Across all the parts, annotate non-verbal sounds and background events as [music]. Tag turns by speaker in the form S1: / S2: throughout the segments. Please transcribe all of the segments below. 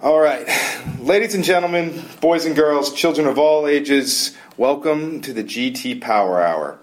S1: All right. Ladies and gentlemen, boys and girls, children of all ages, welcome to the GT Power Hour.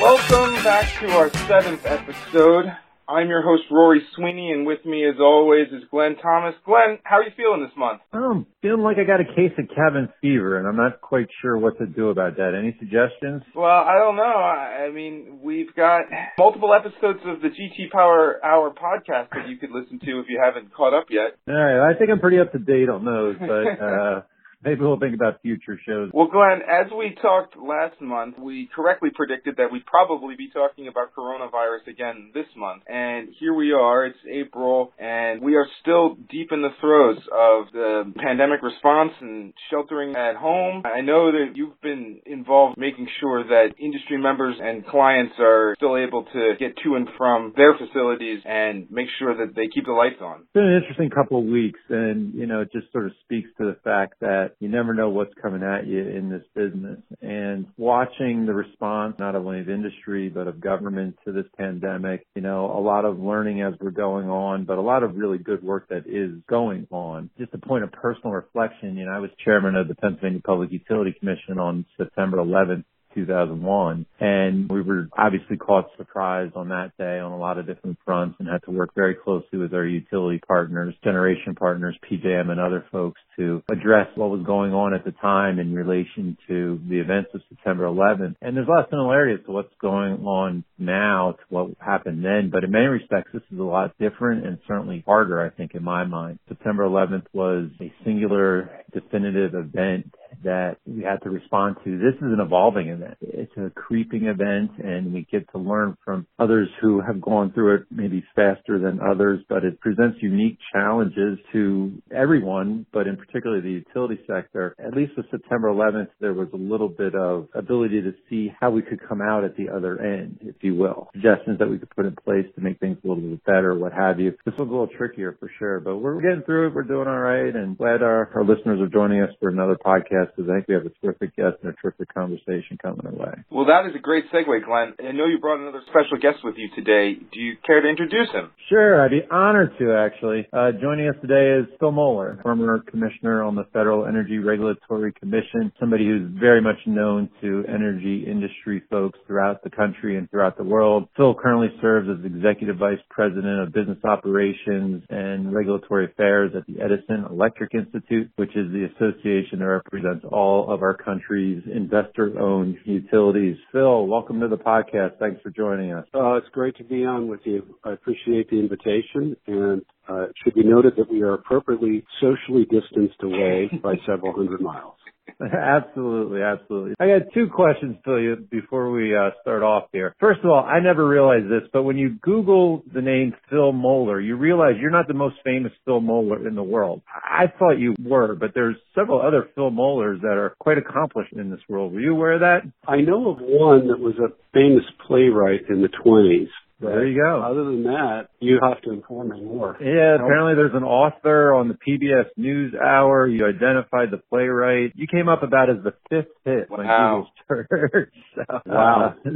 S1: Welcome back to our seventh episode. I'm your host, Rory Sweeney, and with me, as always, is Glenn Thomas. Glenn, how are you feeling this month?
S2: I'm feeling like I got a case of cabin fever, and I'm not quite sure what to do about that. Any suggestions?
S1: Well, I don't know. I mean, we've got multiple episodes of the GT Power Hour podcast that you could listen to if you haven't caught up yet.
S2: All right, I think I'm pretty up to date on those, but [laughs] uh maybe we'll think about future shows.
S1: Well, Glenn, as we talked last month, we correctly predicted that we'd probably be talking about coronavirus again this month. And here we are, it's April, and we are still deep in the throes of the pandemic response and sheltering at home. I know that you've been involved making sure that industry members and clients are still able to get to and from their facilities and make sure that they keep the lights on.
S2: It's been an interesting couple of weeks, and you know, it just sort of speaks to the fact that you never know what's coming at you in this business. And watching the response, not only of industry, but of government to this pandemic, you know, a lot of learning as we're going on, but a lot of really good work that is going on. Just a point of personal reflection, you know, I was chairman of the Pennsylvania Public Utility Commission on September 11th 2001. And we were obviously caught surprised on that day on a lot of different fronts and had to work very closely with our utility partners, generation partners, PJM and other folks to address what was going on at the time in relation to the events of September 11th. And there's a lot of similarities to what's going on now to what happened then, but in many respects, this is a lot different and certainly harder, I think, in my mind. September 11th was a singular definitive event that we had to respond to. This is an evolving event. It's a creeping event and we get to learn from others who have gone through it maybe faster than others, but it presents unique challenges to everyone, but in particular the utility sector. At least with September 11th, there was a little bit of ability to see how we could come out at the other end, if you will. Suggestions that we could put in place to make things a little bit better, what have you. This was a little trickier for sure, but we're getting through it. We're doing all right and glad our, our listeners are joining us for another podcast because I think we have a terrific guest and a terrific conversation coming our way.
S1: Well, that is a great segue, Glenn. I know you brought another special guest with you today. Do you care to introduce him?
S2: Sure, I'd be honored to actually. Uh, joining us today is Phil Moeller, former commissioner on the Federal Energy Regulatory Commission, somebody who's very much known to energy industry folks throughout the country and throughout the world. Phil currently serves as Executive Vice President of Business Operations and Regulatory Affairs at the Edison Electric Institute, which is the association that represents all of our country's investor-owned utilities. Phil, welcome to the podcast. Thanks for joining us.
S3: Uh, it's great to be on with you. I appreciate the invitation, and uh, it should be noted that we are appropriately socially distanced away by several hundred miles. [laughs]
S2: absolutely, absolutely. I got two questions for you before we uh, start off here. First of all, I never realized this, but when you Google the name Phil Moeller, you realize you're not the most famous Phil Moeller in the world. I thought you were, but there's several other Phil Moellers that are quite accomplished in this world. Were you aware of that?
S3: I know of one that was a famous playwright in the 20s.
S2: There you go.
S3: Other than that, you have to inform me more.
S2: Yeah, apparently there's an author on the PBS News Hour. You identified the playwright. You came up about as the fifth hit on
S1: Wow.
S2: Google [laughs] search. [laughs] So,
S3: Wow.
S2: uh,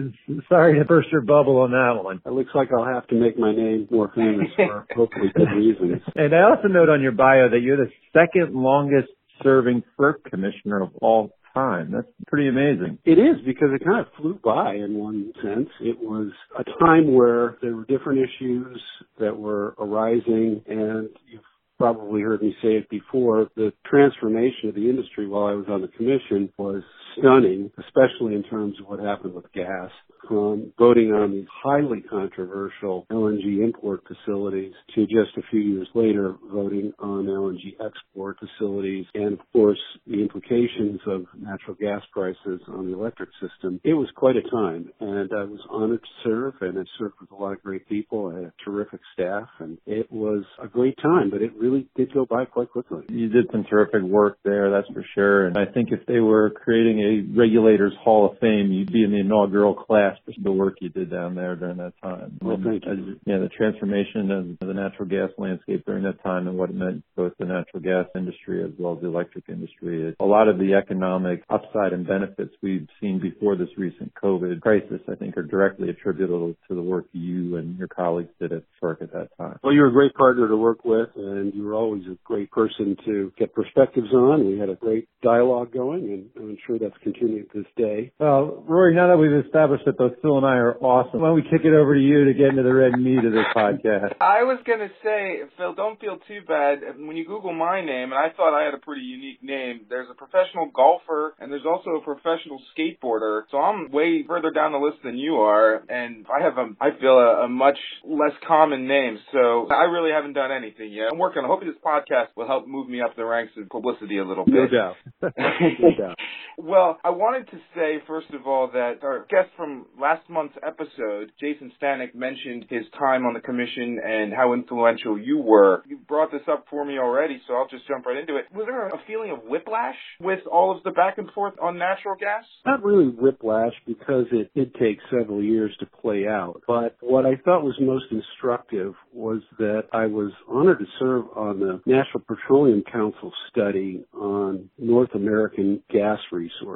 S2: sorry to burst your bubble on that one.
S3: It looks like I'll have to make my name more famous for [laughs] hopefully good reasons.
S2: And I also note on your bio that you're the second longest serving FERC commissioner of all time. That's pretty amazing.
S3: It is because it kind of flew by in one sense. It was a time where there were different issues that were arising and you've probably heard me say it before, the transformation of the industry while I was on the commission was stunning, especially in terms of what happened with gas. From voting on these highly controversial LNG import facilities to just a few years later voting on LNG export facilities and of course the implications of natural gas prices on the electric system. It was quite a time and I was honored to serve and I served with a lot of great people. Had a terrific staff and it was a great time, but it really did go by quite quickly.
S2: You did some terrific work there, that's for sure. And I think if they were creating a regulator's Hall of Fame. You'd be in the inaugural class for the work you did down there during that time.
S3: Well, thank you. As, uh,
S2: yeah, the transformation of the natural gas landscape during that time and what it meant both the natural gas industry as well as the electric industry. A lot of the economic upside and benefits we've seen before this recent COVID crisis, I think, are directly attributable to the work you and your colleagues did at FERC at that time.
S3: Well, you're a great partner to work with, and you were always a great person to get perspectives on. We had a great dialogue going, and I'm sure that's continued to this day.
S2: Well, Rory, now that we've established that both Phil and I are awesome, why don't we kick it over to you to get into the red meat of this podcast? [laughs]
S1: I was going to say, Phil, don't feel too bad. When you Google my name, and I thought I had a pretty unique name, there's a professional golfer, and there's also a professional skateboarder. So I'm way further down the list than you are, and I have a, I feel a, a much less common name. So I really haven't done anything yet. I'm working. I hope this podcast will help move me up the ranks of publicity a little bit.
S3: No doubt. [laughs] no doubt.
S1: Well, I wanted to say, first of all, that our guest from last month's episode, Jason Stanek, mentioned his time on the commission and how influential you were. You brought this up for me already, so I'll just jump right into it. Was there a feeling of whiplash with all of the back and forth on natural gas?
S3: Not really whiplash because it did take several years to play out. But what I thought was most instructive was that I was honored to serve on the National Petroleum Council study on North American gas resources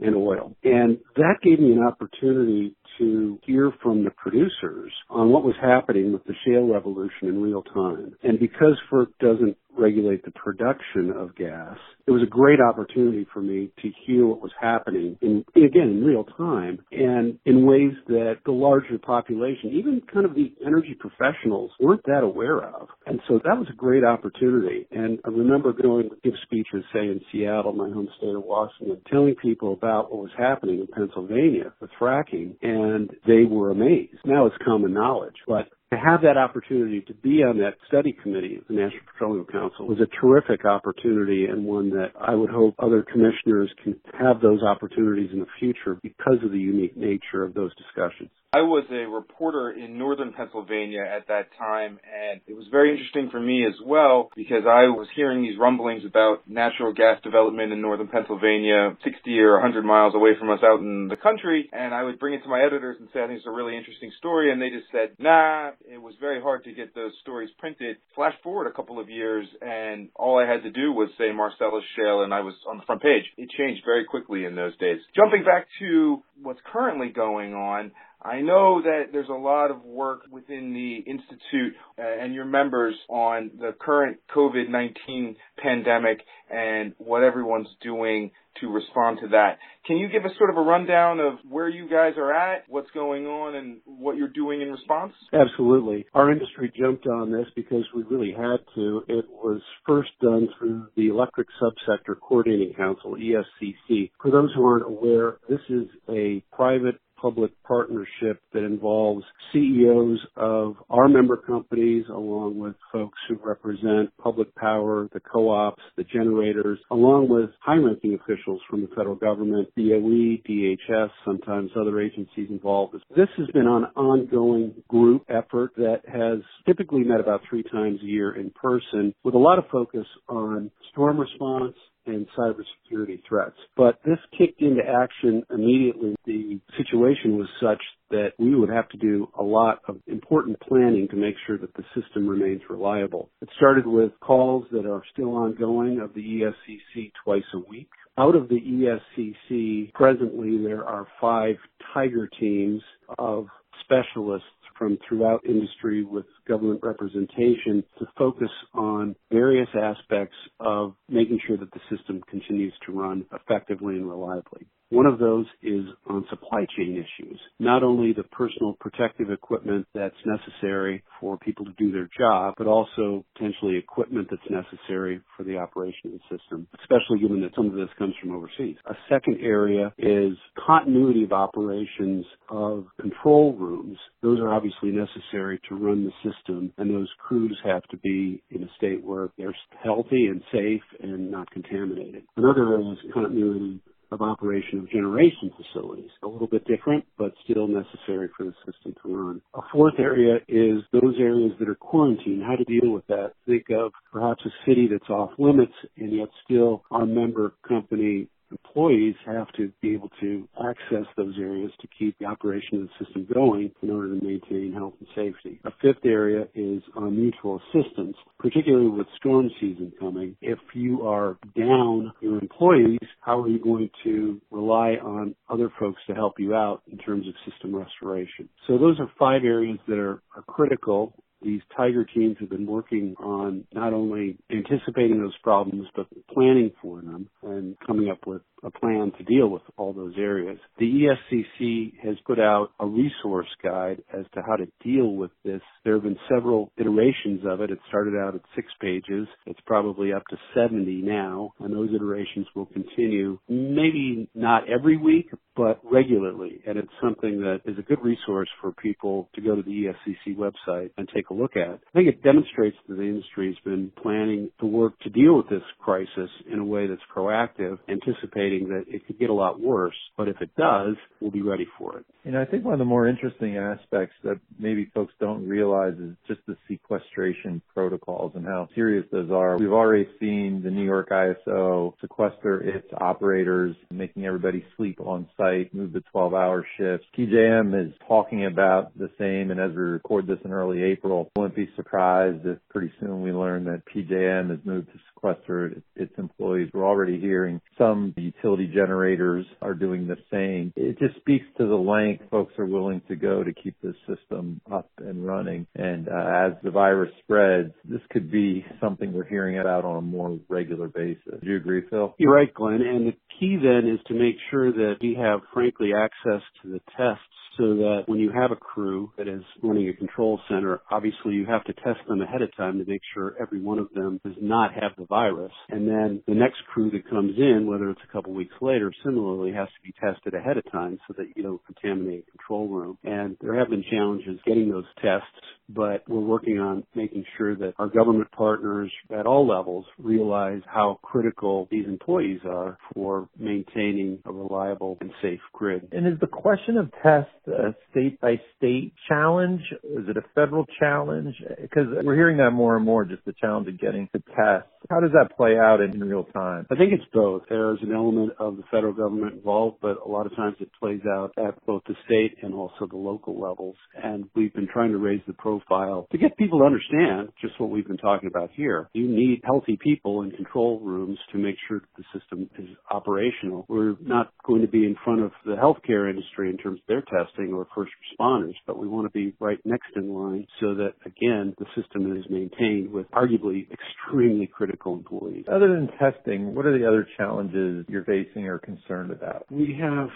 S3: and oil. And that gave me an opportunity to hear from the producers on what was happening with the shale revolution in real time. And because FERC doesn't regulate the production of gas, it was a great opportunity for me to hear what was happening in, again, in real time and in ways that the larger population, even kind of the energy professionals weren't that aware of. And so that was a great opportunity. And I remember going to give speeches, say in Seattle, my home state of Washington, telling people about what was happening in Pennsylvania with fracking and they were amazed. Now it's common knowledge, but to have that opportunity to be on that study committee of the National Petroleum Council was a terrific opportunity and one that I would hope other commissioners can have those opportunities in the future because of the unique nature of those discussions.
S1: I was a reporter in northern Pennsylvania at that time, and it was very interesting for me as well because I was hearing these rumblings about natural gas development in northern Pennsylvania, 60 or 100 miles away from us out in the country, and I would bring it to my editors and say, I think it's a really interesting story, and they just said, nah, it was very hard to get those stories printed. Flash forward a couple of years, and all I had to do was say Marcellus Shale, and I was on the front page. It changed very quickly in those days. Jumping back to what's currently going on, I know that there's a lot of work within the Institute uh, and your members on the current COVID-19 pandemic and what everyone's doing to respond to that. Can you give us sort of a rundown of where you guys are at, what's going on, and what you're doing in response?
S3: Absolutely. Our industry jumped on this because we really had to. It was first done through the Electric Subsector Coordinating Council, ESCC. For those who aren't aware, this is a private public partnership that involves CEOs of our member companies along with folks who represent public power, the co-ops, the generators, along with high-ranking officials from the federal government, DOE, DHS, sometimes other agencies involved. This has been an ongoing group effort that has typically met about three times a year in person with a lot of focus on storm response, and cybersecurity threats. But this kicked into action immediately. The situation was such that we would have to do a lot of important planning to make sure that the system remains reliable. It started with calls that are still ongoing of the ESCC twice a week. Out of the ESCC, presently there are five Tiger teams of specialists from throughout industry with government representation to focus on various aspects of making sure that the system continues to run effectively and reliably. One of those is on supply chain issues. Not only the personal protective equipment that's necessary for people to do their job, but also potentially equipment that's necessary for the operation of the system, especially given that some of this comes from overseas. A second area is continuity of operations of control rooms. Those are obviously necessary to run the system, and those crews have to be in a state where they're healthy and safe and not contaminated. Another is continuity of operation of generation facilities. A little bit different, but still necessary for the system to run. A fourth area is those areas that are quarantined, how to deal with that. Think of perhaps a city that's off limits and yet still our member company employees have to be able to access those areas to keep the operation of the system going in order to maintain health and safety. A fifth area is on mutual assistance, particularly with storm season coming. If you are down your employees, how are you going to rely on other folks to help you out in terms of system restoration? So those are five areas that are, are critical these tiger teams have been working on not only anticipating those problems but planning for them and coming up with a plan to deal with all those areas. The ESCC has put out a resource guide as to how to deal with this. There have been several iterations of it. It started out at six pages. It's probably up to 70 now, and those iterations will continue maybe not every week, but regularly. And it's something that is a good resource for people to go to the ESCC website and take a look at. I think it demonstrates that the industry has been planning to work to deal with this crisis in a way that's proactive, anticipating that it could get a lot worse. But if it does, we'll be ready for it.
S2: You know, I think one of the more interesting aspects that maybe folks don't realize is just the sequestration protocols and how serious those are. We've already seen the New York ISO sequester its operators, making everybody sleep on site, move to 12 hour shifts. PJM is talking about the same, and as we record this in early April, wouldn't be surprised if pretty soon we learn that PJM has moved to sequester its employees. We're already hearing some utility generators are doing the same. It just speaks to the length folks are willing to go to keep this system up and running. And uh, as the virus spreads, this could be something we're hearing about on a more regular basis. Do you agree, Phil?
S3: You're right, Glenn. And the key then is to make sure that we have, frankly, access to the tests so that when you have a crew that is running a control center, obviously you have to test them ahead of time to make sure every one of them does not have the virus. And then the next crew that comes in, whether it's a couple weeks later, similarly has to be tested ahead of time so that you don't contaminate a control room. And there have been challenges getting those tests but we're working on making sure that our government partners at all levels realize how critical these employees are for maintaining a reliable and safe grid.
S2: And is the question of test a state by state challenge? Is it a federal challenge? Because we're hearing that more and more, just the challenge of getting to test. How does that play out in real time?
S3: I think it's both. There's an element of the federal government involved, but a lot of times it plays out at both the state and also the local levels. And we've been trying to raise the profile to get people to understand just what we've been talking about here. You need healthy people in control rooms to make sure that the system is operational. We're not going to be in front of the healthcare industry in terms of their testing or first responders, but we want to be right next in line so that again, the system is maintained with arguably extremely critical employees.
S2: Other than testing, what are the other challenges you're facing or concerned about?
S3: We have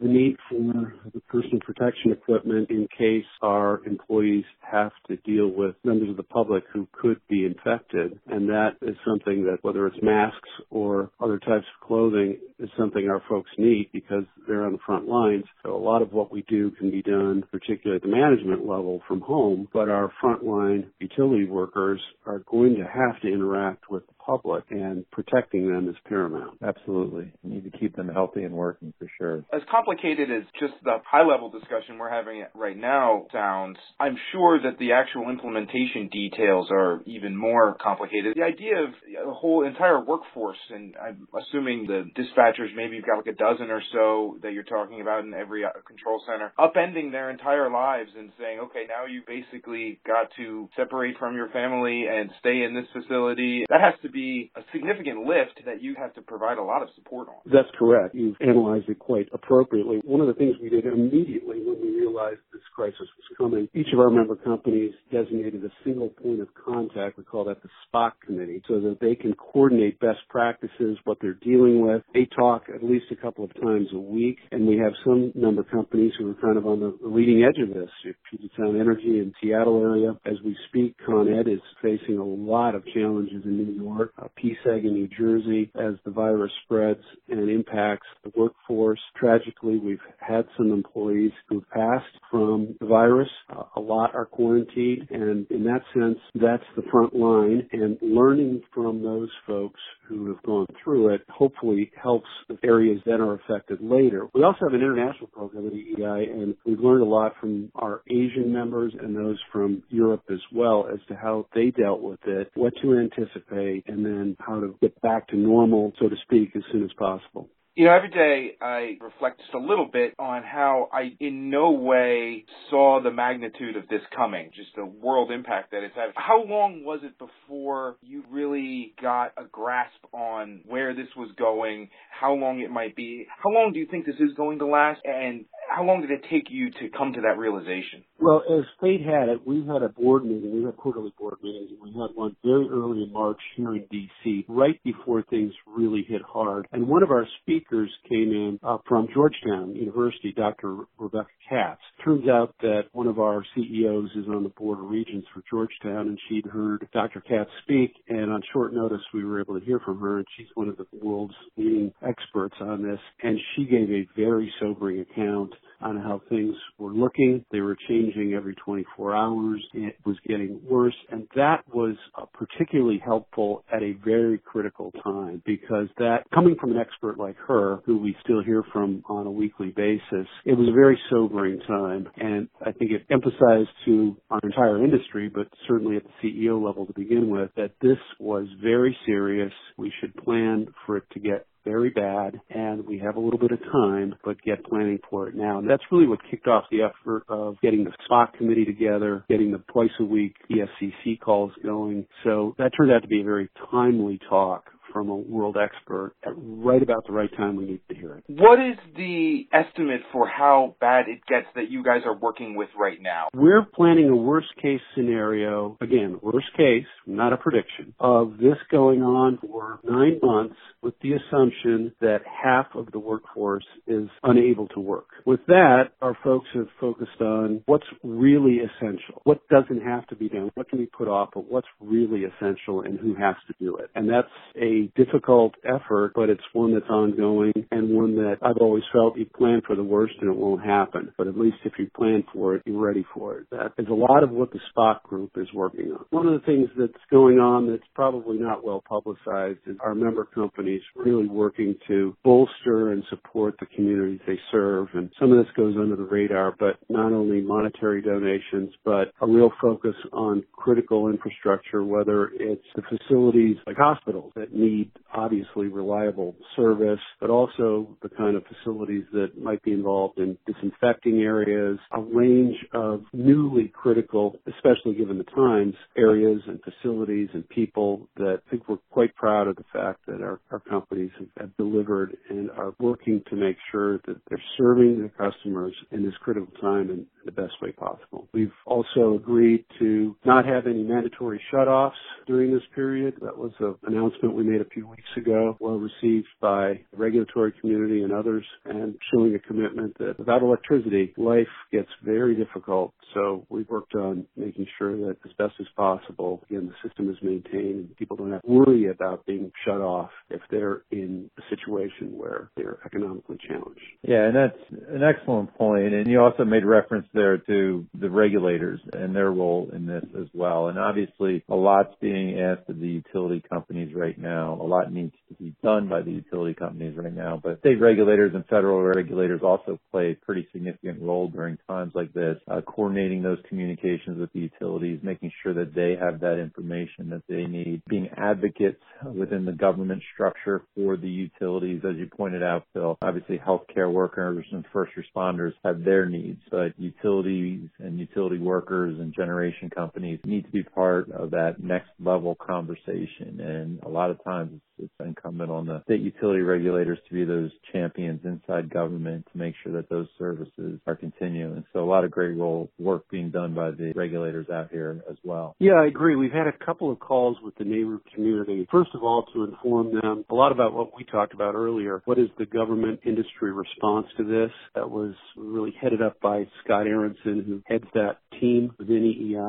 S3: the need for the personal protection equipment in case our employees have to deal with members of the public who could be infected. And that is something that whether it's masks or other types of clothing is something our folks need because they're on the front lines. So a lot of what we do can be done, particularly at the management level from home, but our frontline utility workers are going to have to interact with the public and protecting them is paramount.
S2: Absolutely. You need to keep them healthy and working for sure.
S1: As complicated as just the high level discussion we're having right now sounds, I'm sure that the actual implementation details are even more complicated. The idea of a whole entire workforce, and I'm assuming the dispatchers, maybe you've got like a dozen or so that you're talking about in every uh, control center, upending their entire lives and saying, okay, now you basically got to separate from your family and stay in this facility. That has to be a significant lift that you have to provide a lot of support on.
S3: That's correct. You've analyzed it quite appropriately. One of the things we did immediately when we realized this crisis was coming, each of our member companies designated a single point of contact. We call that the SPOC committee so that they can coordinate best practices, what they're dealing with. They talk at least a couple of times a week and we have some member companies who are kind of on the leading edge of this. Puget Sound Energy in Seattle area, as we speak, Con Ed is facing a lot of challenges in New York uh, PSEG in New Jersey as the virus spreads and impacts the workforce. Tragically, we've had some employees who've passed from the virus. Uh, a lot are quarantined, and in that sense, that's the front line. And learning from those folks who have gone through it hopefully helps the areas that are affected later. We also have an international program at EEI, and we've learned a lot from our Asian members and those from Europe as well as to how they dealt with it, what to anticipate, and then how to get back to normal, so to speak, as soon as possible.
S1: You know, every day I reflect just a little bit on how I in no way saw the magnitude of this coming, just the world impact that it's had. How long was it before you really got a grasp on where this was going, how long it might be? How long do you think this is going to last? And how long did it take you to come to that realization?
S3: Well, as fate had it, we had a board meeting. We had quarterly board meetings. We had one very early in March here in D.C., right before things really hit hard. And one of our speakers came in uh, from Georgetown University, Dr. Rebecca Katz. Turns out that one of our CEOs is on the board of regents for Georgetown, and she'd heard Dr. Katz speak. And on short notice, we were able to hear from her, and she's one of the world's leading experts on this. And she gave a very sobering account on how things were looking. They were changing every 24 hours. It was getting worse. And that was uh, particularly helpful at a very critical time because that coming from an expert like her, who we still hear from on a weekly basis, it was a very sobering time. And I think it emphasized to our entire industry, but certainly at the CEO level to begin with, that this was very serious. We should plan for it to get very bad and we have a little bit of time, but get planning for it now. And that's really what kicked off the effort of getting the SPOC committee together, getting the twice a week ESCC calls going. So that turned out to be a very timely talk from a world expert at right about the right time we need to hear it.
S1: What is the estimate for how bad it gets that you guys are working with right now?
S3: We're planning a worst case scenario, again, worst case, not a prediction, of this going on for nine months with the assumption that half of the workforce is unable to work. With that, our folks have focused on what's really essential, what doesn't have to be done, what can be put off, but what's really essential and who has to do it. And that's a difficult effort, but it's one that's ongoing and one that I've always felt you plan for the worst and it won't happen. But at least if you plan for it, you're ready for it. That is a lot of what the SPOC group is working on. One of the things that's going on that's probably not well publicized is our member companies really working to bolster and support the communities they serve. And some of this goes under the radar, but not only monetary donations, but a real focus on critical infrastructure, whether it's the facilities like hospitals that need need obviously reliable service, but also the kind of facilities that might be involved in disinfecting areas, a range of newly critical, especially given the times, areas and facilities and people that I think we're quite proud of the fact that our, our companies have, delivered and are working to make sure that they're serving their customers in this critical time in the best way possible. We've also agreed to not have any mandatory shutoffs during this period. That was an announcement we made a few weeks ago, well received by the regulatory community and others, and showing a commitment that without electricity, life gets very difficult. So we've worked on making sure that as best as possible, again, the system is maintained and people don't have to worry about being shut off if they're in a situation where they're economically challenged.
S2: Yeah, and that's an excellent point. And you also made reference there to the regulators and their role in this as well. And obviously, a lot's being asked of the utility companies right now. A lot needs be done by the utility companies right now. But state regulators and federal regulators also play a pretty significant role during times like this, uh, coordinating those communications with the utilities, making sure that they have that information that they need, being advocates within the government structure for the utilities. As you pointed out, Phil, obviously healthcare workers and first responders have their needs, but utilities and utility workers and generation companies need to be part of that next level conversation. And a lot of times it's incumbent on the state utility regulators to be those champions inside government to make sure that those services are continuing. So a lot of great role work being done by the regulators out here as well.
S3: Yeah, I agree. We've had a couple of calls with the neighbor community. First of all, to inform them a lot about what we talked about earlier. What is the government industry response to this? That was really headed up by Scott Aaronson, who heads that team within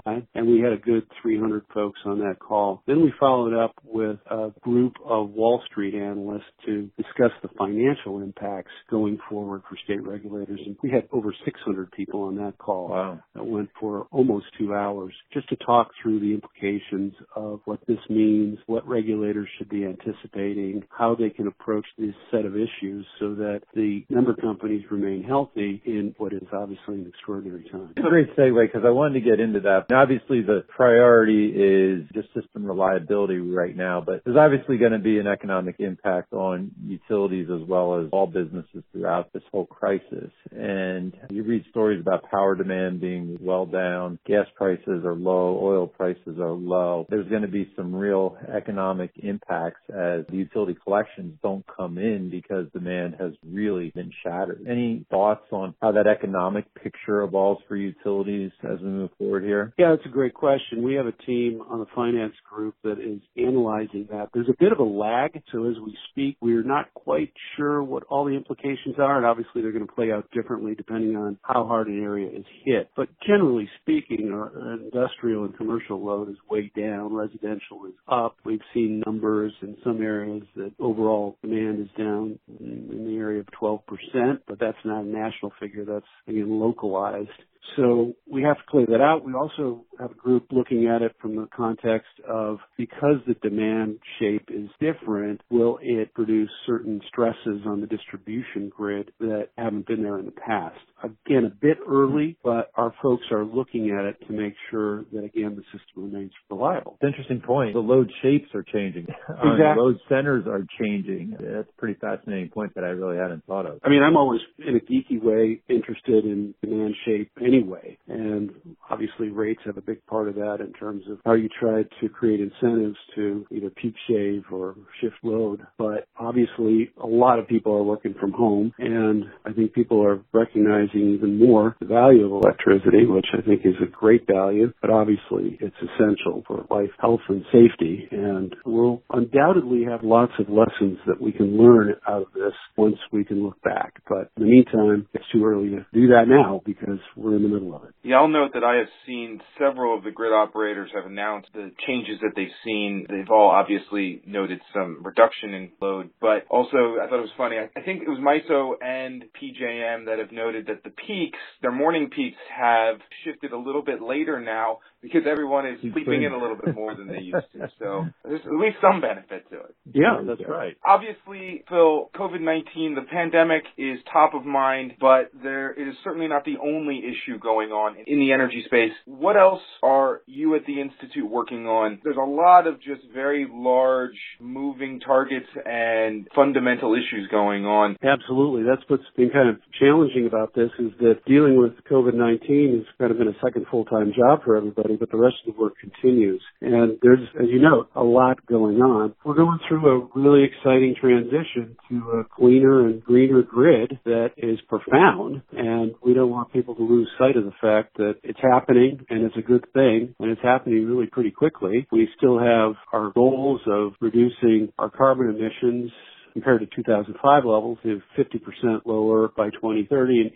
S3: EEI. And we had a good 300 folks on that call. Then we followed up with a group of of Wall Street analysts to discuss the financial impacts going forward for state regulators. And we had over 600 people on that call.
S2: Wow.
S3: That went for almost two hours just to talk through the implications of what this means, what regulators should be anticipating, how they can approach this set of issues so that the member companies remain healthy in what is obviously an extraordinary time.
S2: It's a great segue because I wanted to get into that. Now, obviously, the priority is just system reliability right now, but there's obviously going to be be an economic impact on utilities as well as all businesses throughout this whole crisis. And you read stories about power demand being well down, gas prices are low, oil prices are low. There's going to be some real economic impacts as the utility collections don't come in because demand has really been shattered. Any thoughts on how that economic picture evolves for utilities as we move forward here?
S3: Yeah, that's a great question. We have a team on the finance group that is analyzing that. There's a bit of a lag, so as we speak, we're not quite sure what all the implications are, and obviously they're going to play out differently depending on how hard an area is hit. But generally speaking, our industrial and commercial load is way down. Residential is up. We've seen numbers in some areas that overall demand is down in the area of 12%, but that's not a national figure. That's again localized. So we have to clear that out. We also have a group looking at it from the context of because the demand shape is different, will it produce certain stresses on the distribution grid that haven't been there in the past? Again, a bit early, but our folks are looking at it to make sure that again the system remains reliable.
S2: Interesting point. The load shapes are changing.
S3: Exactly. [laughs]
S2: the load centers are changing. That's a pretty fascinating point that I really hadn't thought of.
S3: I mean, I'm always in a geeky way interested in demand shape anyway. And obviously rates have a big part of that in terms of how you try to create incentives to either peak shave or shift load. But obviously a lot of people are working from home and I think people are recognizing even more the value of electricity, which I think is a great value, but obviously it's essential for life, health and safety. And we'll undoubtedly have lots of lessons that we can learn out of this once we can look back. But in the meantime, it's too early to do that now because we're in the middle of it.
S1: Yeah, I'll note that I have seen several of the grid operators have announced the changes that they've seen. They've all obviously noted some reduction in load, but also I thought it was funny. I think it was MISO and PJM that have noted that the peaks, their morning peaks have shifted a little bit later now because everyone is sleeping in a little bit more than they used to. [laughs] So there's at least some benefit to it.
S2: Yeah, that's right.
S1: Obviously, Phil, COVID-19, the pandemic is top of mind, but there it is certainly not the only issue going on in the energy space. What else are you at the Institute working on? There's a lot of just very large moving targets and fundamental issues going on.
S3: Absolutely. That's what's been kind of challenging about this is that dealing with COVID-19 has kind of been a second full-time job for everybody, but the rest of the work continues. And there's, as you know, a lot going on. We're going through a really exciting transition to a cleaner and greener grid that is profound, and we don't want people to lose sight of the fact that it's happening and it's a good thing and it's happening really pretty quickly. We still have our goals of reducing our carbon emissions compared to 2005 levels is 50% lower by 2030 and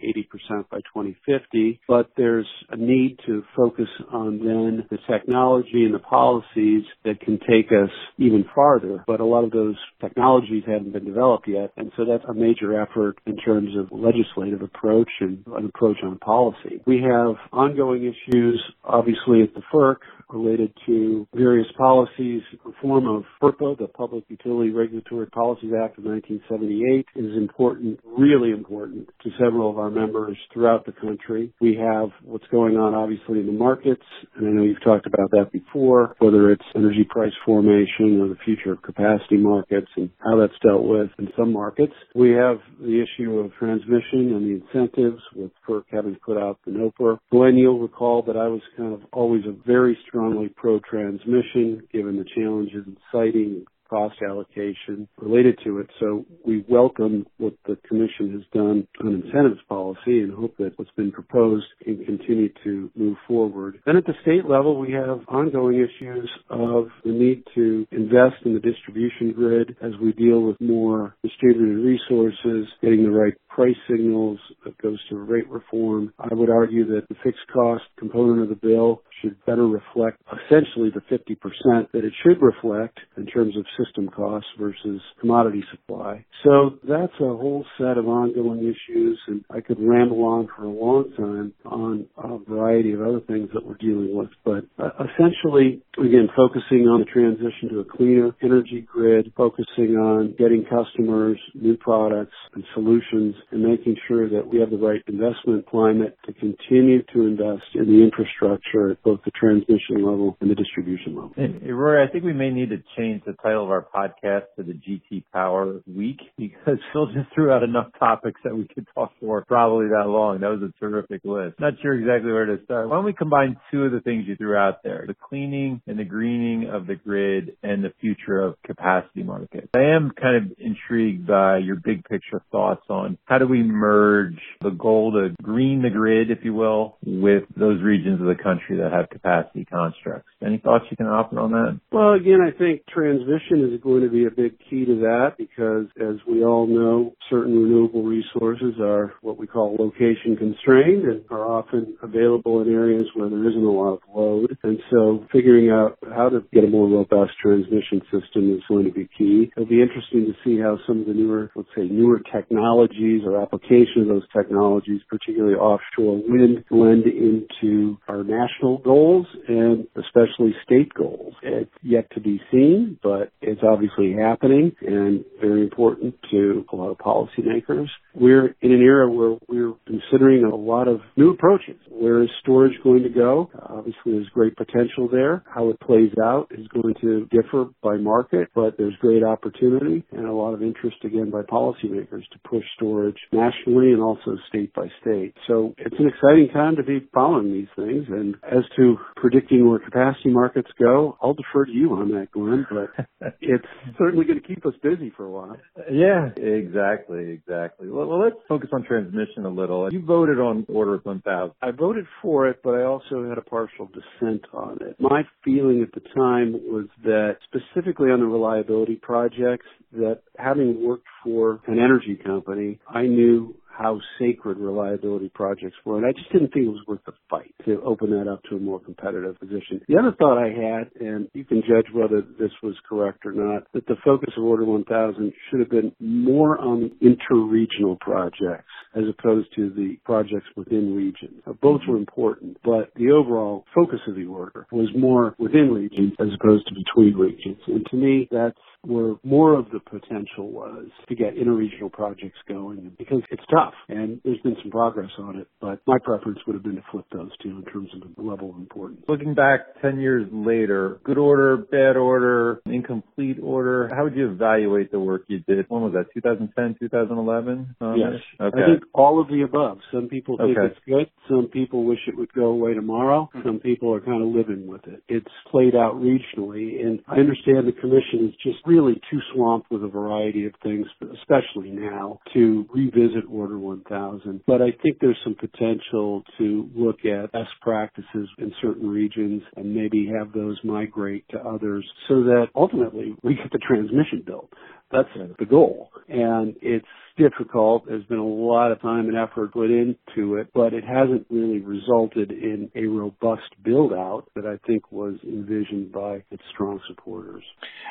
S3: 80% by 2050. But there's a need to focus on then the technology and the policies that can take us even farther. But a lot of those technologies haven't been developed yet. And so that's a major effort in terms of legislative approach and an approach on policy. We have ongoing issues, obviously at the FERC related to various policies. Reform of PURPA, the Public Utility Regulatory Policies Act of 1978, is important, really important to several of our members throughout the country. We have what's going on obviously in the markets, and I know you've talked about that before, whether it's energy price formation or the future of capacity markets and how that's dealt with in some markets. We have the issue of transmission and the incentives with FERC having put out the NOPR. Glenn, you'll recall that I was kind of always a very strongly pro-transmission given the challenges in siting cost allocation related to it. So we welcome what the commission has done on incentives policy and hope that what's been proposed can continue to move forward. Then at the state level, we have ongoing issues of the need to invest in the distribution grid as we deal with more distributed resources, getting the right price signals that goes to rate reform. I would argue that the fixed cost component of the bill should better reflect essentially the 50% that it should reflect in terms of system costs versus commodity supply. So that's a whole set of ongoing issues and I could ramble on for a long time on a variety of other things that we're dealing with. But uh, essentially, again, focusing on the transition to a cleaner energy grid, focusing on getting customers new products and solutions and making sure that we have the right investment climate to continue to invest in the infrastructure both both the transmission level and the distribution level.
S2: Hey, Rory, I think we may need to change the title of our podcast to the GT Power Week [laughs] because Phil just threw out enough topics that we could talk for probably that long. That was a terrific list. Not sure exactly where to start. Why don't we combine two of the things you threw out there? The cleaning and the greening of the grid and the future of capacity markets. I am kind of intrigued by your big picture thoughts on how do we merge the goal to green the grid, if you will, with those regions of the country that have capacity constructs. Any thoughts you can offer on that?
S3: Well, again, I think transmission is going to be a big key to that because as we all know, certain renewable resources are what we call location constrained and are often available in areas where there isn't a lot of load. And so figuring out how to get a more robust transmission system is going to be key. It'll be interesting to see how some of the newer, let's say, newer technologies or application of those technologies, particularly offshore wind, blend into our national goals and especially state goals. It's yet to be seen, but it's obviously happening and very important to a lot of policymakers. We're in an era where we're considering a lot of new approaches. Where is storage going to go? Obviously, there's great potential there. How it plays out is going to differ by market, but there's great opportunity and a lot of interest again by policymakers to push storage nationally and also state by state. So it's an exciting time to be following these things. And as to predicting where capacity markets go, I'll defer to you on that, Glenn, but [laughs] it's certainly going to keep us busy for a while.
S2: Yeah, exactly, exactly. Well, well, let's focus on transmission a little. You voted on Order 1000.
S3: I voted for it, but I also had a partial dissent on it. My feeling at the time was that specifically on the reliability projects, that having worked for an energy company, I knew how sacred reliability projects were. And I just didn't think it was worth the fight to open that up to a more competitive position. The other thought I had, and you can judge whether this was correct or not, that the focus of Order 1000 should have been more on interregional projects as opposed to the projects within regions. Both were important, but the overall focus of the order was more within regions as opposed to between regions. And to me, that's where more of the potential was to get interregional projects going because it's tough and there's been some progress on it, but my preference would have been to flip those two in terms of the level of importance.
S2: Looking back 10 years later, good order, bad order, incomplete order, how would you evaluate the work you did? When was that, 2010, 2011?
S3: yes.
S2: Okay.
S3: I think all of the above. Some people think
S2: Okay.
S3: it's good. Some people wish it would go away tomorrow. Mm-hmm. Some people are kind of living with it. It's played out regionally and I understand the commission is just really too swamped with a variety of things, especially now, to revisit Order 1000. But I think there's some potential to look at best practices in certain regions and maybe have those migrate to others so that ultimately we get the transmission built. That's the goal. And it's difficult. There's been a lot of time and effort put into it, but it hasn't really resulted in a robust build out that I think was envisioned by its strong supporters.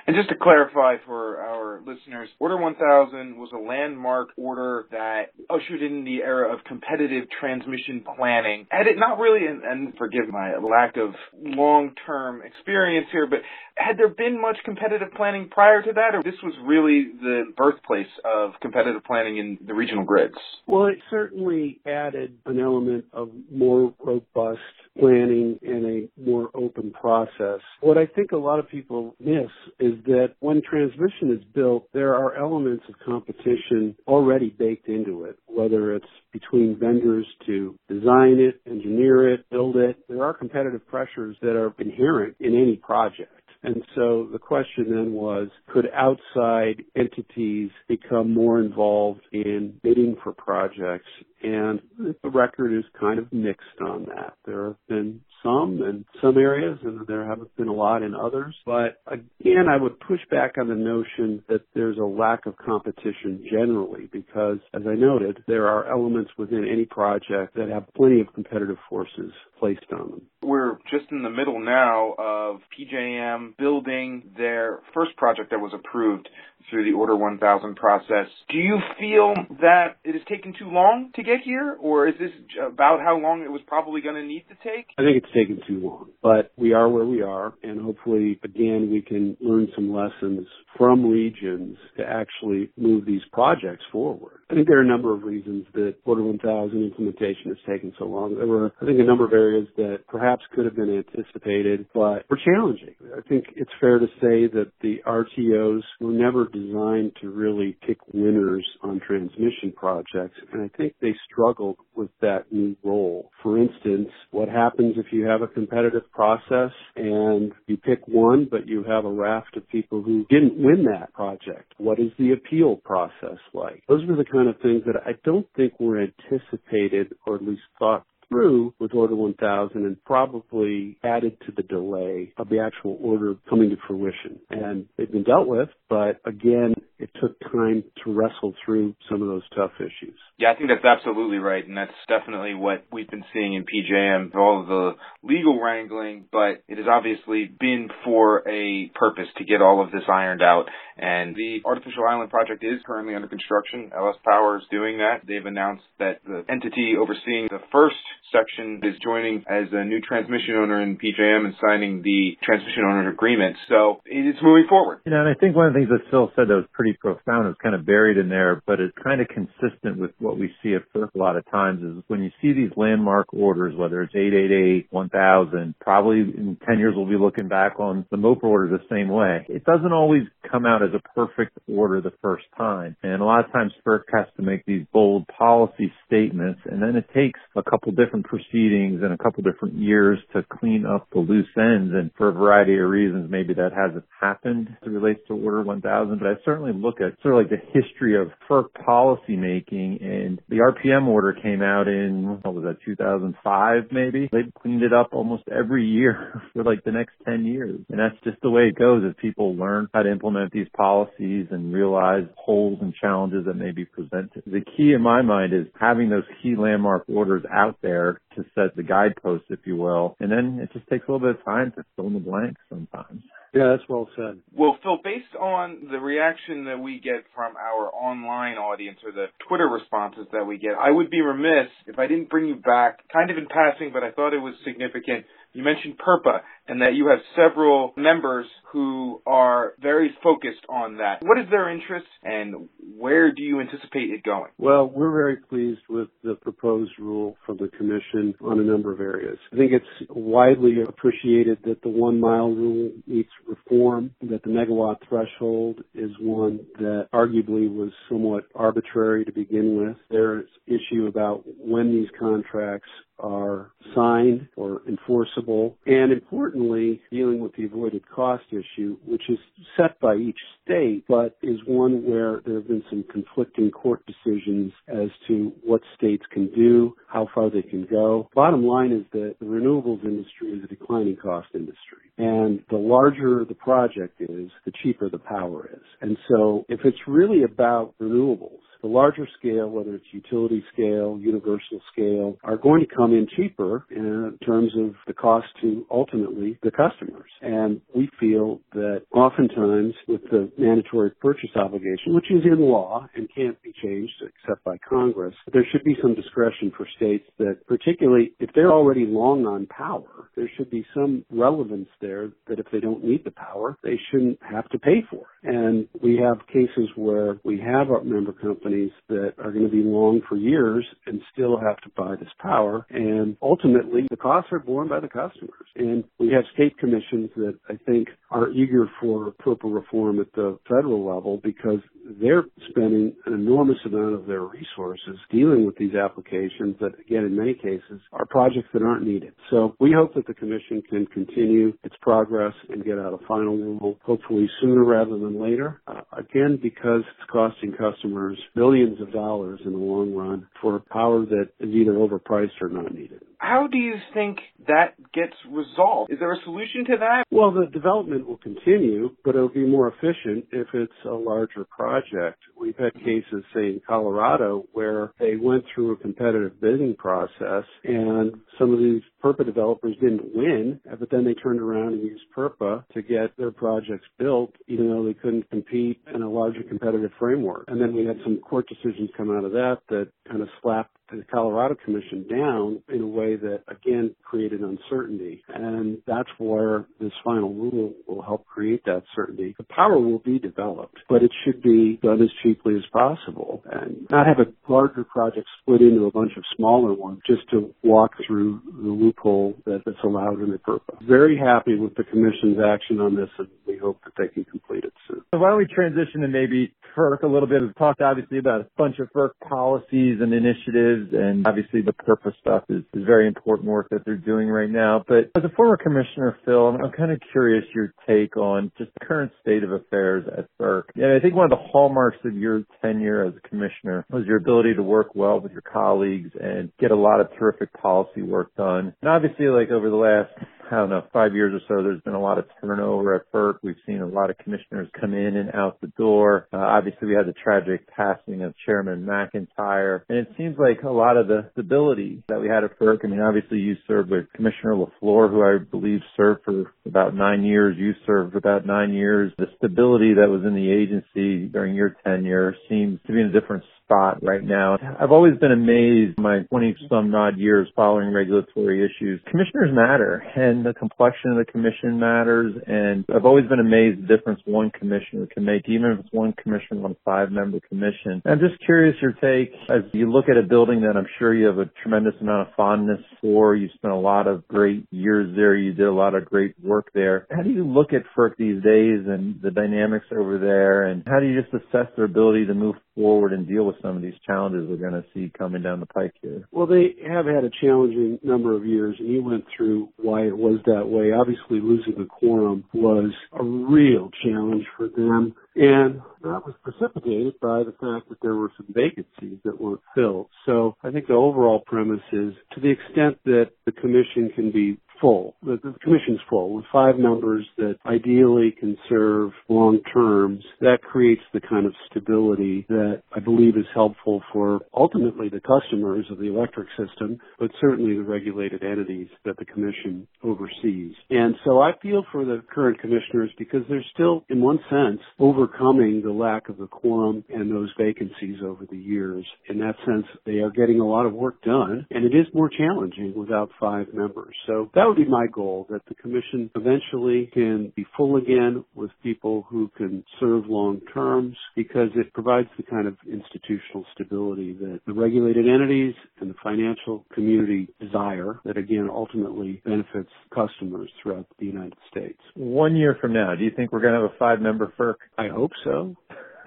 S1: And just to clarify for our listeners, Order 1000 was a landmark order that ushered in the era of competitive transmission planning. Had it not really, and, and forgive my lack of long-term experience here, but had there been much competitive planning prior to that, or this was really the birthplace of competitive planning in the regional grids?
S3: Well, it certainly added an element of more robust planning and a more open process. What I think a lot of people miss is that when transmission is built, there are elements of competition already baked into it, whether it's between vendors to design it, engineer it, build it. There are competitive pressures that are inherent in any project. And so the question then was, could outside entities become more involved in bidding for projects? And the record is kind of mixed on that. There have been some in some areas and there haven't been a lot in others. But again, I would push back on the notion that there's a lack of competition generally because as I noted, there are elements within any project that have plenty of competitive forces placed on them.
S1: We're just in the middle now of PJM building their first project that was approved, through the Order 1000 process. Do you feel that it has taken too long to get here, or is this about how long it was probably going to need to take?
S3: I think it's taken too long, but we are where we are, and hopefully, again, we can learn some lessons from regions to actually move these projects forward. I think there are a number of reasons that Order 1000 implementation has taken so long. There were, I think, a number of areas that perhaps could have been anticipated, but were challenging. I think it's fair to say that the RTOs were never designed to really pick winners on transmission projects, and I think they struggled with that new role. For instance, what happens if you have a competitive process and you pick one, but you have a raft of people who didn't win that project? What is the appeal process like? Those were the kind of things that I don't think were anticipated or at least thought through with Order 1000 and probably added to the delay of the actual order coming to fruition. And they've been dealt with, but again, it took time to wrestle through some of those tough issues.
S1: Yeah, I think that's absolutely right, and that's definitely what we've been seeing in PJM, all of the legal wrangling, but it has obviously been for a purpose to get all of this ironed out, and the Artificial Island project is currently under construction. LS Power is doing that. They've announced that the entity overseeing the first section is joining as a new transmission owner in PJM and signing the transmission owner agreement, so it's moving forward.
S2: You know, and I think one of the things that Phil said that was pretty profound, is kind of buried in there, but it's kind of consistent with what we see at FERC a lot of times is when you see these landmark orders, whether it's 888, 1000, probably in 10 years we'll be looking back on the MOPR order the same way. It doesn't always come out as a perfect order the first time. And a lot of times FERC has to make these bold policy statements and then it takes a couple different proceedings in a couple different years to clean up the loose ends. And for a variety of reasons, maybe that hasn't happened as it relates to Order 1000, but I certainly look at sort of like the history of FERC policy making and the RPM order came out in, what was that, 2005 maybe? They've cleaned it up almost every year [laughs] for like the next 10 years. And that's just the way it goes as people learn how to implement these policies and realize holes and challenges that may be presented. The key in my mind is having those key landmark orders out there to set the guideposts, if you will. And then it just takes a little bit of time to fill in the blanks sometimes.
S3: Yeah, that's well said.
S1: Well, Phil, based on the reaction that we get from our online audience or the Twitter responses that we get, I would be remiss if I didn't bring you back, kind of in passing, but I thought it was significant. You mentioned PURPA and that you have several members who are very focused on that. What is their interest and where do you anticipate it going?
S3: Well, we're very pleased with the proposed rule from the Commission on a number of areas. I think it's widely appreciated that the one mile rule needs reform, that the megawatt threshold is one that arguably was somewhat arbitrary to begin with. There's issue about when these contracts are signed or enforceable, and importantly, dealing with the avoided cost issue, which is set by each state, but is one where there have been some conflicting court decisions as to what states can do, how far they can go. Bottom line is that the renewables industry is a declining cost industry. And the larger the project is, the cheaper the power is. And so if it's really about renewables, the larger scale, whether it's utility scale, universal scale, are going to come in cheaper in terms of the cost to ultimately the customers. And we feel that oftentimes with the mandatory purchase obligation, which is in law and can't be changed except by Congress, there should be some discretion for states that particularly if they're already long on power, there should be some relevance there that if they don't need the power, they shouldn't have to pay for it. And we have cases where we have our member companies companies that are going to be long for years and still have to buy this power. And ultimately, the costs are borne by the customers. And we have state commissions that I think are eager for PURPA reform at the federal level because they're spending an enormous amount of their resources dealing with these applications that, again, in many cases, are projects that aren't needed. So we hope that the Commission can continue its progress and get out a final rule, hopefully sooner rather than later. Uh, again, because it's costing customers billions of dollars in the long run for power that is either overpriced or not needed.
S1: How do you think that gets resolved? Is there a solution to that?
S3: Well, the development will continue, but it'll be more efficient if it's a larger project. We've had cases, say, in Colorado, where they went through a competitive bidding process and some of these PURPA developers didn't win, but then they turned around and used PURPA to get their projects built, even though they couldn't compete in a larger competitive framework. And then we had some court decisions come out of that that kind of slapped the Colorado Commission down in a way that again created uncertainty. And that's where this final rule will help create that certainty. The power will be developed, but it should be done as cheaply as possible and not have a larger project split into a bunch of smaller ones just to walk through the loophole that, that's allowed in the PURPA. Very happy with the Commission's action on this and we hope that they can complete it soon.
S2: So why don't we transition to maybe FERC a little bit? We've talked obviously about a bunch of FERC policies and initiatives and obviously the PURPA stuff is, is very important work that they're doing right now. But as a former commissioner, Phil, I'm, I'm kind of curious your take on just the current state of affairs at FERC. And I think one of the hallmarks of your tenure as a commissioner was your ability to work well with your colleagues and get a lot of terrific policy work done. And obviously, like over the last I don't know, five years or so, there's been a lot of turnover at FERC. We've seen a lot of commissioners come in and out the door. Uh, obviously, we had the tragic passing of Chairman McIntyre. And it seems like a lot of the stability that we had at FERC, I mean, obviously you served with Commissioner LaFleur, who I believe served for about nine years. You served for about nine years. The stability that was in the agency during your tenure seems to be in a different spot right now. I've always been amazed my 20 some odd years following regulatory issues. Commissioners matter and the complexion of the commission matters. And I've always been amazed the difference one commissioner can make, even if it's one commissioner on a five member commission. I'm just curious your take as you look at a building that I'm sure you have a tremendous amount of fondness for. You spent a lot of great years there. You did a lot of great work there. How do you look at FERC these days and the dynamics over there? And how do you just assess their ability to move forward and deal with some of these challenges we're going to see coming down the pike here?
S3: Well, they have had a challenging number of years, and you went through why it was that way. Obviously, losing the quorum was a real challenge for them. And that was precipitated by the fact that there were some vacancies that weren't filled. So I think the overall premise is to the extent that the commission can be full. The, the commission's full with five members that ideally can serve long terms. That creates the kind of stability that I believe is helpful for ultimately the customers of the electric system, but certainly the regulated entities that the commission oversees. And so I feel for the current commissioners because they're still, in one sense, overcoming the lack of the quorum and those vacancies over the years. In that sense, they are getting a lot of work done, and it is more challenging without five members. So that would be my goal, that the commission eventually can be full again with people who can serve long terms because it provides the kind of institutional stability that the regulated entities and the financial community desire that again ultimately benefits customers throughout the United States.
S2: One year from now, do you think we're going to have a five member FERC?
S3: I hope so.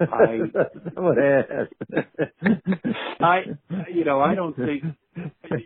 S3: [laughs]
S2: I, [laughs]
S3: I, you know, I don't think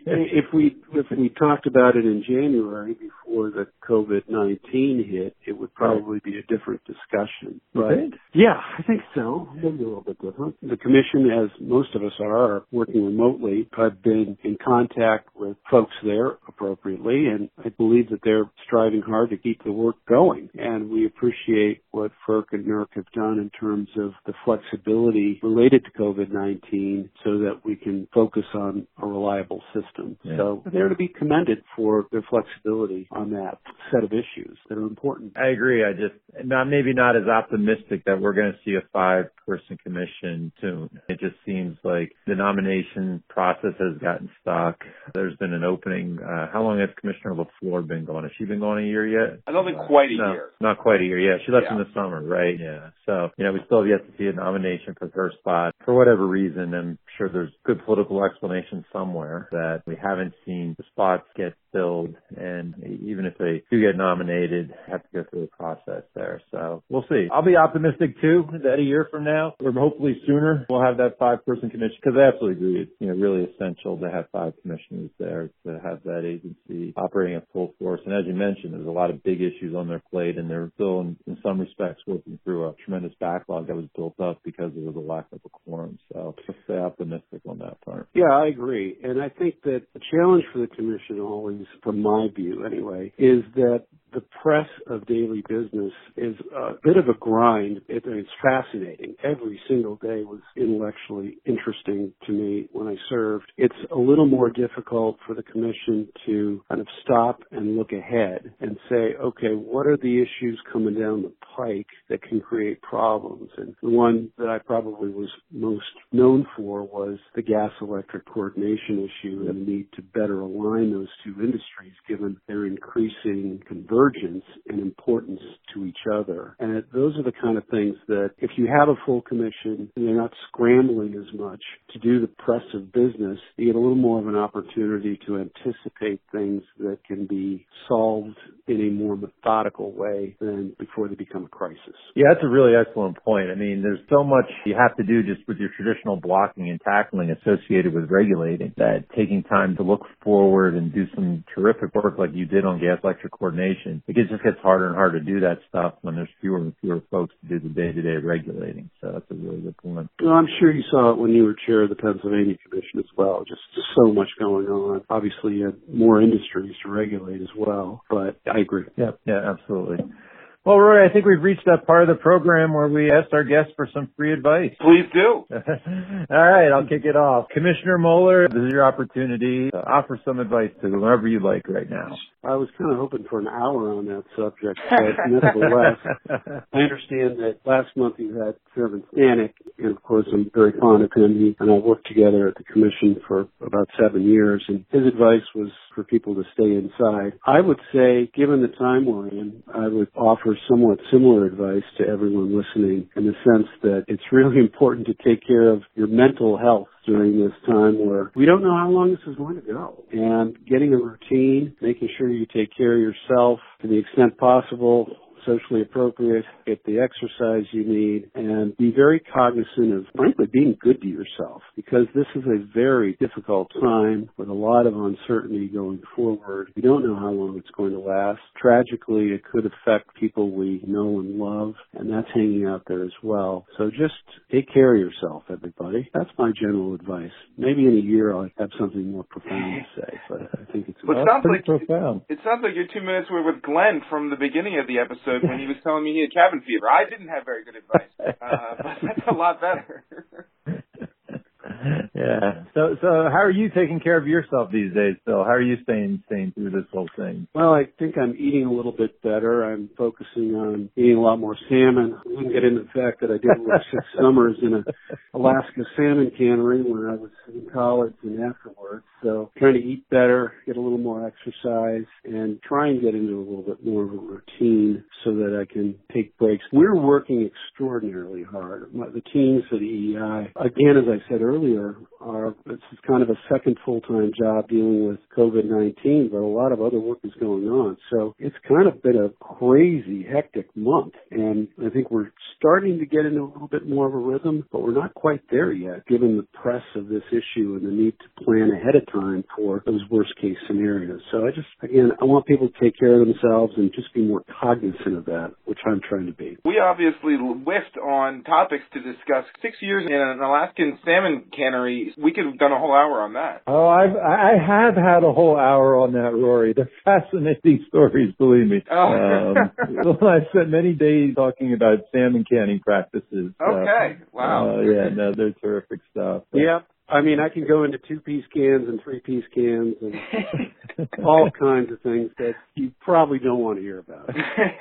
S3: if we if we talked about it in January before the COVID nineteen hit, it would probably be a different discussion. But yeah, I think so. Maybe a little bit different. The commission, as most of us are, are working remotely. I've been in contact with folks there appropriately, and I believe that they're striving hard to keep the work going. And we appreciate what FERC and NERC have done in terms of the flexibility related to COVID nineteen, so that we can focus on a reliable system.
S2: Yeah.
S3: So they're to be commended for their flexibility on that set of issues that are important.
S2: I agree. I just not maybe not as optimistic that we're going to see a five person commission soon. It just seems like the nomination process has gotten stuck. There's been an opening. Uh, how long has Commissioner LaFleur been going? Has she been going a year yet?
S1: I don't think quite a
S2: no,
S1: year.
S2: Not quite a year. Yeah, she left
S1: Yeah.
S2: in the summer, right? Yeah. So, you know, we still have yet to see a nomination for her spot. For whatever reason, I'm sure there's good political explanation somewhere that we haven't seen the spots get filled. And even if they do get nominated, have to go through the process there. So we'll see. I'll be optimistic too that a year from now, or hopefully sooner, we'll have that five person commission because I absolutely agree. It's, you know, really essential to have five commissioners there to have that agency operating at full force. And as you mentioned, there's a lot of big issues on their plate and they're still in, in some respects working through a tremendous backlog that was built up because of the lack of a quorum. So let's stay optimistic on that part.
S3: Yeah, I agree. And I think that the challenge for the commission always, from my view anyway, is that that the press of daily business is a bit of a grind. It, it's fascinating. Every single day was intellectually interesting to me when I served. It's a little more difficult for the commission to kind of stop and look ahead and say, okay, what are the issues coming down the pike that can create problems? And the one that I probably was most known for was the gas electric coordination issue and the need to better align those two industries given their increasing convergence and importance to each other. And those are the kind of things that if you have a full commission and they're not scrambling as much to do the press of business, you get a little more of an opportunity to anticipate things that can be solved in a more methodical way than before they become a crisis.
S2: Yeah, that's a really excellent point. I mean, there's so much you have to do just with your traditional blocking and tackling associated with regulating that taking time to look forward and do some terrific work like you did on gas electric coordination, it just gets harder and harder to do that stuff when there's fewer and fewer folks to do the day-to-day regulating. So that's a really good point.
S3: Well, I'm sure you saw it when you were chair of the Pennsylvania Commission as well. Just so much going on. Obviously, you had more industries to regulate as well, but I agree.
S2: Yeah, yeah, absolutely. Well, Roy, I think we've reached that part of the program where we asked our guests for some free advice.
S1: Please do. [laughs]
S2: All right, I'll kick it off. Commissioner Moeller, this is your opportunity to offer some advice to whoever you like right now.
S3: I was kind of hoping for an hour on that subject, but [laughs] nevertheless, I understand that last month you had Chairman Stanek, and of course I'm very fond of him. He and I worked together at the commission for about seven years, and his advice was for people to stay inside. I would say, given the time we're in, I would offer somewhat similar advice to everyone listening in the sense that it's really [laughs] important to take care of your mental health during this time where we don't know how long this is going to go. And getting a routine, making sure you take care of yourself to the extent possible, socially appropriate, get the exercise you need, and be very cognizant of, frankly, being good to yourself because this is a very difficult time with a lot of uncertainty going forward. We don't know how long it's going to last. Tragically, it could affect people we know and love, and that's hanging out there as well. So just take care of yourself, everybody. That's my general advice. Maybe in a year I'll have something more profound to say, but I think it's
S1: well, it sounds like
S2: profound.
S1: It sounds like your two minutes were with Glenn from the beginning of the episode episode when he was telling me he had cabin fever. I didn't have very good advice, [laughs] uh, but that's a lot better. [laughs] [laughs]
S2: yeah. So, so how are you taking care of yourself these days, Phil? How are you staying staying through this whole thing?
S3: Well, I think I'm eating a little bit better. I'm focusing on eating a lot more salmon. We can get into the fact that I did work [laughs] six summers in a Alaska salmon cannery when I was in college and afterwards. So trying to eat better, get a little more exercise, and try and get into a little bit more of a routine so that I can take breaks. We're working extraordinarily hard. The teams at the EEI, again, as I said earlier, are this is kind of a second full-time job dealing with COVID-19, but a lot of other work is going on. So it's kind of been a crazy, hectic month, and I think we're starting to get into a little bit more of a rhythm, but we're not quite there yet, given the press of this issue and the need to plan ahead of time for those worst-case scenarios. So I just, again, I want people to take care of themselves and just be more cognizant of that, which I'm trying to be.
S1: We obviously whiffed on topics to discuss. Six years in an Alaskan salmon cannery we could have done a whole hour on that.
S2: Oh, I've I have had a whole hour on that, Rory. They're fascinating [laughs] stories, believe me.
S1: Oh.
S2: Um, [laughs] I've spent many days talking about salmon canning practices.
S1: Okay,
S2: uh,
S1: wow.
S2: Uh, yeah, no, they're terrific stuff.
S3: Yeah, I mean, I can go into two piece cans and three piece cans and [laughs] all kinds of things that you probably don't want to hear about.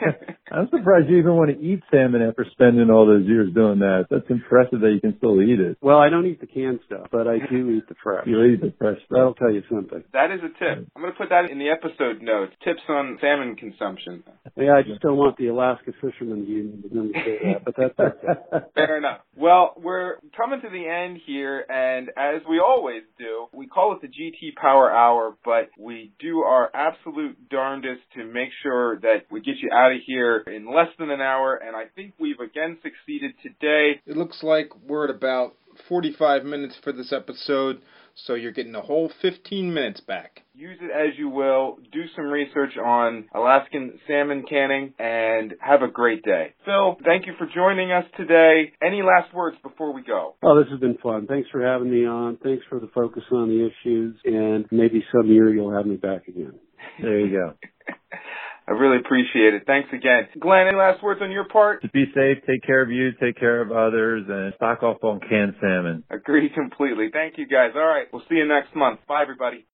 S3: [laughs]
S2: I'm surprised you even want to eat salmon after spending all those years doing that. That's impressive that you can still eat it.
S3: Well, I don't eat the canned stuff, but I do eat the fresh.
S2: You eat the fresh stuff.
S3: That'll tell you something.
S1: That is a tip. I'm going to put that in the episode notes. Tips on salmon consumption.
S3: Yeah, I just don't want the Alaska Fishermen's Union to say that, but that's okay. [laughs]
S1: Fair enough. Well, we're coming to the end here, and as we always do, we call it the GT Power Hour, but we do our absolute darndest to make sure that we get you out of here in less than an hour, and I think we've again succeeded today.
S4: It looks like we're at about 45 minutes for this episode, so you're getting a whole 15 minutes back.
S1: Use it as you will. Do some research on Alaskan salmon canning and have a great day. Phil, thank you for joining us today. Any last words before we go?
S3: Oh, this has been fun. Thanks for having me on. Thanks for the focus on the issues, and maybe some year you'll have me back again.
S2: There you go. [laughs]
S1: I really appreciate it. Thanks again. Glenn, any last words on your part?
S2: To be safe, take care of you, take care of others, and stock up on canned salmon.
S1: Agree completely. Thank you guys. All right. We'll see you next month. Bye, everybody.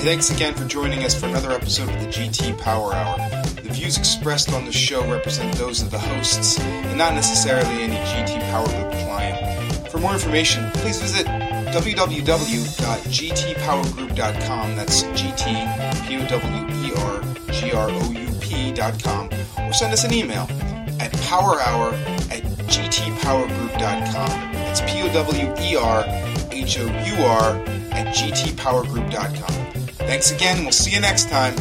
S4: Thanks again for joining us for another episode of the GT Power Hour. The views expressed on the show represent those of the hosts and not necessarily any GT Power Group client. For more information, please visit www.gtpowergroup.com. That's GT, P O W E R G R O U P.com. Or send us an email at powerhour at gtpowergroup.com. That's P O W E R H O U R at gtpowergroup.com. Thanks again. We'll see you next time.